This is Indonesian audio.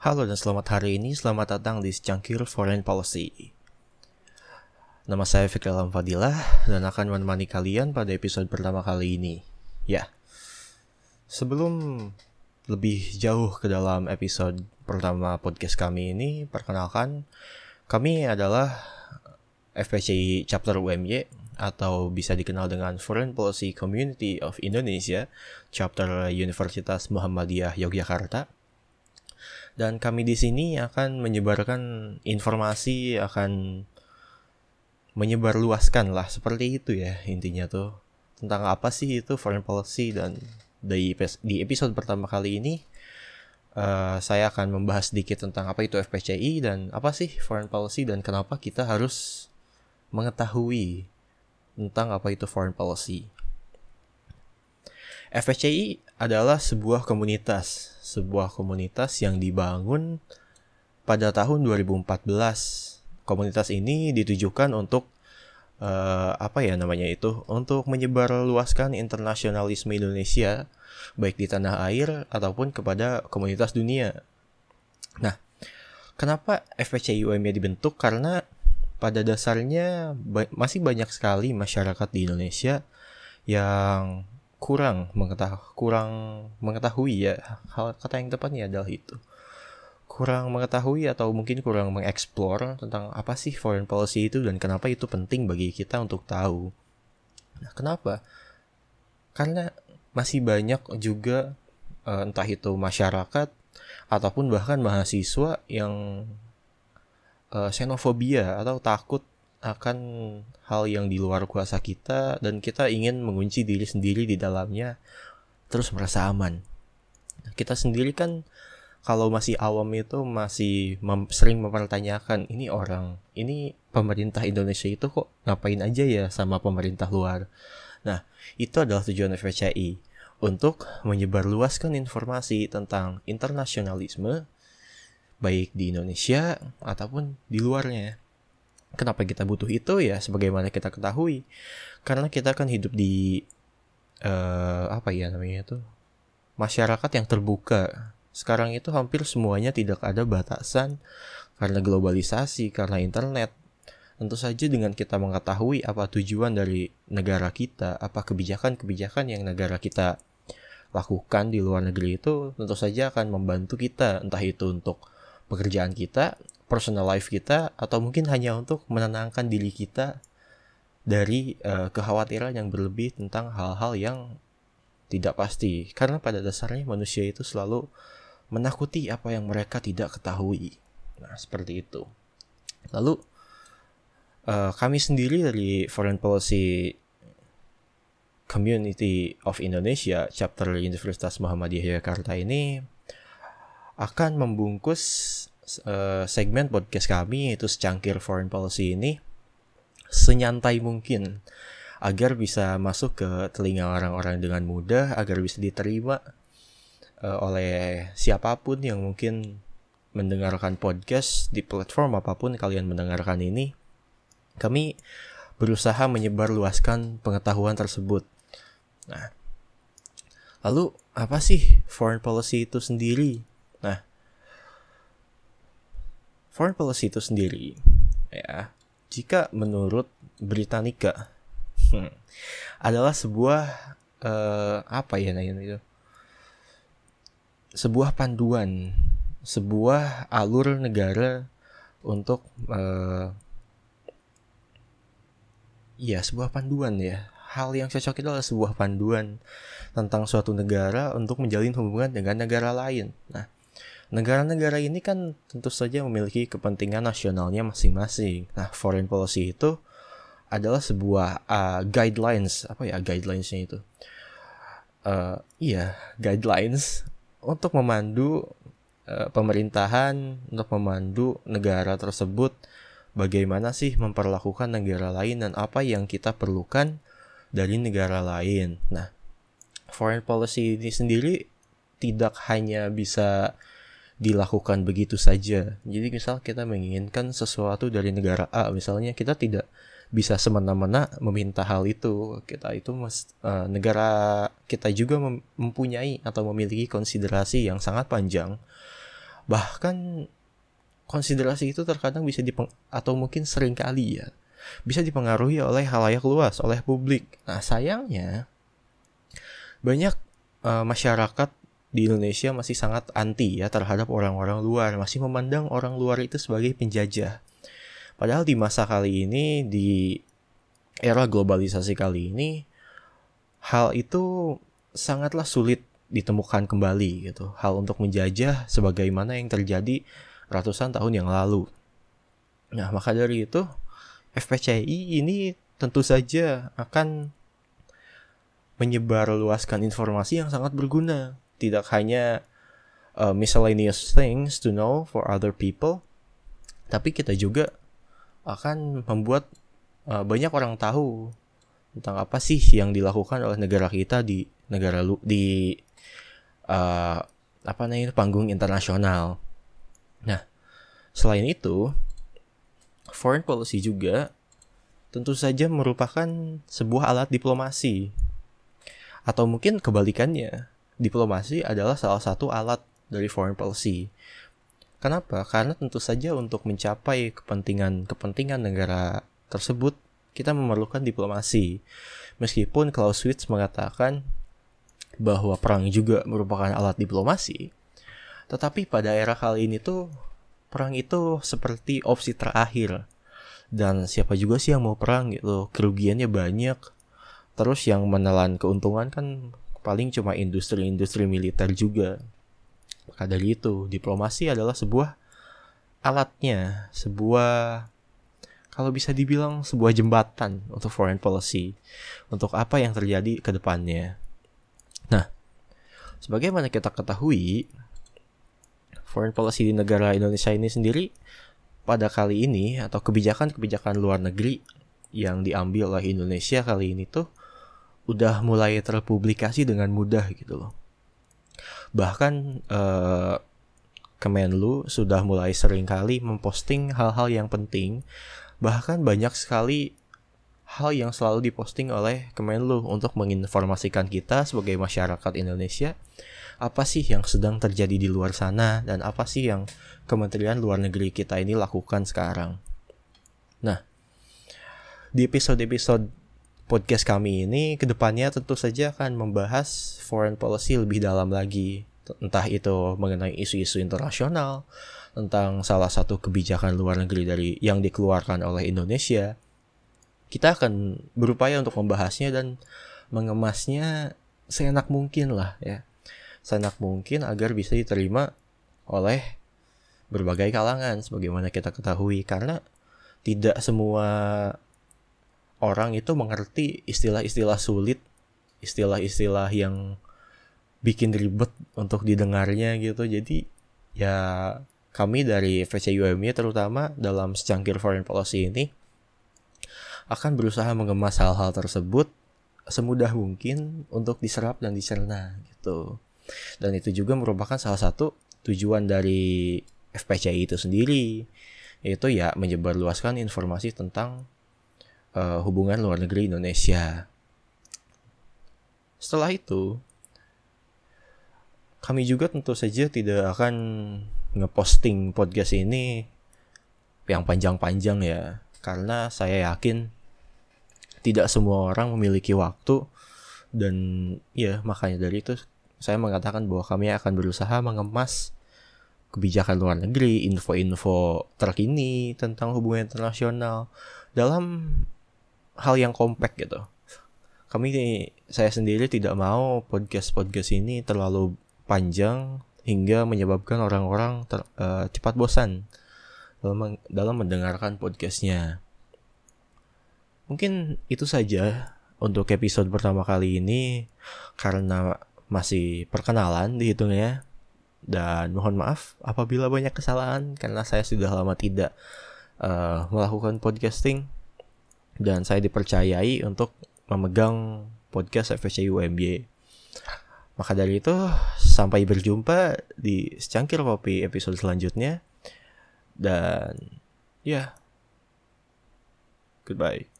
Halo dan selamat hari ini, selamat datang di Secangkir Foreign Policy. Nama saya Fikri Alam Fadilah dan akan menemani kalian pada episode pertama kali ini. Ya, sebelum lebih jauh ke dalam episode pertama podcast kami ini, perkenalkan kami adalah FPCI Chapter UMY atau bisa dikenal dengan Foreign Policy Community of Indonesia, Chapter Universitas Muhammadiyah Yogyakarta dan kami di sini akan menyebarkan informasi akan menyebarluaskan lah seperti itu ya intinya tuh tentang apa sih itu foreign policy dan di di episode pertama kali ini uh, saya akan membahas sedikit tentang apa itu FPCI dan apa sih foreign policy dan kenapa kita harus mengetahui tentang apa itu foreign policy. FPCI adalah sebuah komunitas, sebuah komunitas yang dibangun pada tahun 2014. Komunitas ini ditujukan untuk uh, apa ya namanya itu? Untuk menyebarluaskan internasionalisme Indonesia baik di tanah air ataupun kepada komunitas dunia. Nah, kenapa FPCI UMY dibentuk? Karena pada dasarnya ba masih banyak sekali masyarakat di Indonesia yang kurang mengetahui kurang mengetahui ya hal kata yang tepatnya adalah itu kurang mengetahui atau mungkin kurang mengeksplor tentang apa sih foreign policy itu dan kenapa itu penting bagi kita untuk tahu. Nah, kenapa? Karena masih banyak juga uh, entah itu masyarakat ataupun bahkan mahasiswa yang uh, xenofobia atau takut akan hal yang di luar kuasa kita dan kita ingin mengunci diri sendiri di dalamnya terus merasa aman. Kita sendiri kan kalau masih awam itu masih mem sering mempertanyakan ini orang, ini pemerintah Indonesia itu kok ngapain aja ya sama pemerintah luar. Nah, itu adalah tujuan FPCI untuk menyebarluaskan informasi tentang internasionalisme baik di Indonesia ataupun di luarnya. Kenapa kita butuh itu ya sebagaimana kita ketahui karena kita kan hidup di uh, apa ya namanya itu masyarakat yang terbuka. Sekarang itu hampir semuanya tidak ada batasan karena globalisasi, karena internet. Tentu saja dengan kita mengetahui apa tujuan dari negara kita, apa kebijakan-kebijakan yang negara kita lakukan di luar negeri itu tentu saja akan membantu kita entah itu untuk pekerjaan kita personal life kita atau mungkin hanya untuk menenangkan diri kita dari uh, kekhawatiran yang berlebih tentang hal-hal yang tidak pasti karena pada dasarnya manusia itu selalu menakuti apa yang mereka tidak ketahui. Nah, seperti itu. Lalu uh, kami sendiri dari Foreign Policy Community of Indonesia chapter Universitas Muhammadiyah Jakarta ini akan membungkus uh, segmen podcast kami yaitu secangkir foreign policy ini senyantai mungkin agar bisa masuk ke telinga orang-orang dengan mudah agar bisa diterima uh, oleh siapa pun yang mungkin mendengarkan podcast di platform apa pun kalian mendengarkan ini. Kami berusaha menyebarluaskan pengetahuan tersebut. Nah lalu apa sih foreign policy itu sendiri? Nah foreign policy itu sendiri ya jika menurut Britannica hmm, adalah sebuah uh, apa ya namanya itu? Sebuah panduan sebuah alur negara untuk uh, ya sebuah panduan ya. Hal yang cocok itu adalah sebuah panduan tentang suatu negara untuk menjalin hubungan dengan negara lain. Nah Negara-negara ini kan tentu saja memiliki kepentingan nasionalnya masing-masing. Nah, foreign policy itu adalah sebuah uh, guidelines apa ya guidelinesnya itu? Uh, iya, guidelines untuk memandu uh, pemerintahan untuk memandu negara tersebut bagaimana sih memperlakukan negara lain dan apa yang kita perlukan dari negara lain. Nah, foreign policy ini sendiri tidak hanya bisa dilakukan begitu saja. Jadi misal kita menginginkan sesuatu dari negara A, misalnya kita tidak bisa semena-mena meminta hal itu. Kita itu mas, uh, negara kita juga mempunyai atau memiliki konsiderasi yang sangat panjang Bahkan konsiderasi itu terkadang bisa dipeng atau mungkin sering kali ya bisa dipengaruhi oleh halayak luas, oleh publik. Nah, sayangnya banyak uh, masyarakat di Indonesia masih sangat anti ya terhadap orang-orang luar, masih memandang orang luar itu sebagai penjajah. Padahal di masa kali ini di era globalisasi kali ini hal itu sangatlah sulit ditemukan kembali gitu. Hal untuk menjajah sebagaimana yang terjadi ratusan tahun yang lalu. Nah, maka dari itu FPCI ini tentu saja akan menyebarluaskan informasi yang sangat berguna. Tidak hanya uh, miscellaneous things to know for other people, tapi kita juga akan membuat uh, banyak orang tahu tentang apa sih yang dilakukan oleh negara kita di negara lu di uh, apa namanya panggung internasional. Nah, selain itu, foreign policy juga tentu saja merupakan sebuah alat diplomasi. Atau mungkin kebalikannya, diplomasi adalah salah satu alat dari foreign policy. Kenapa? Karena tentu saja untuk mencapai kepentingan-kepentingan negara tersebut, kita memerlukan diplomasi. Meskipun Clausewitz mengatakan bahwa perang juga merupakan alat diplomasi, tetapi pada era kali ini tuh perang itu seperti opsi terakhir. Dan siapa juga sih yang mau perang gitu, kerugiannya banyak. Terus yang menelan keuntungan kan paling cuma industri-industri militer juga. Maka dari itu, diplomasi adalah sebuah alatnya, sebuah kalau bisa dibilang sebuah jembatan untuk foreign policy, untuk apa yang terjadi ke depannya. Nah, sebagaimana kita ketahui, foreign policy di negara Indonesia ini sendiri pada kali ini atau kebijakan-kebijakan luar negeri yang diambil oleh Indonesia kali ini tuh udah mulai terpublikasi dengan mudah gitu loh. Bahkan eh, Kemenlu sudah mulai sering kali memposting hal-hal yang penting. Bahkan banyak sekali hal yang selalu diposting oleh Kemenlu untuk menginformasikan kita sebagai masyarakat Indonesia apa sih yang sedang terjadi di luar sana dan apa sih yang Kementerian Luar Negeri kita ini lakukan sekarang. Nah, di episode-episode podcast kami ini ke depannya tentu saja akan membahas foreign policy lebih dalam lagi. Entah itu mengenai isu-isu internasional, tentang salah satu kebijakan luar negeri dari yang dikeluarkan oleh Indonesia. Kita akan berupaya untuk membahasnya dan mengemasnya seenak mungkin lah ya senak mungkin agar bisa diterima oleh berbagai kalangan sebagaimana kita ketahui karena tidak semua orang itu mengerti istilah-istilah sulit, istilah-istilah yang bikin ribet untuk didengarnya gitu. Jadi ya kami dari VCUMY terutama dalam secangkir foreign policy ini akan berusaha mengemas hal-hal tersebut semudah mungkin untuk diserap dan dicerna gitu. Dan itu juga merupakan salah satu tujuan dari FPCI itu sendiri, yaitu ya menyebarluaskan informasi tentang uh, hubungan luar negeri Indonesia. Setelah itu, kami juga tentu saja tidak akan ngeposting podcast ini yang panjang-panjang ya, karena saya yakin tidak semua orang memiliki waktu dan ya makanya dari itu saya mengatakan bahwa kami akan berusaha mengemas kebijakan luar negeri, info-info terkini tentang hubungan internasional dalam hal yang kompak gitu. Kami saya sendiri tidak mau podcast-podcast ini terlalu panjang hingga menyebabkan orang-orang uh, cepat bosan dalam dalam mendengarkan podcastnya. Mungkin itu saja untuk episode pertama kali ini karena masih perkenalan dihitungnya dan mohon maaf apabila banyak kesalahan karena saya sudah lama tidak uh, melakukan podcasting dan saya dipercayai untuk memegang podcast FSC UMB. Maka dari itu sampai berjumpa di secangkir kopi episode selanjutnya dan ya yeah. goodbye.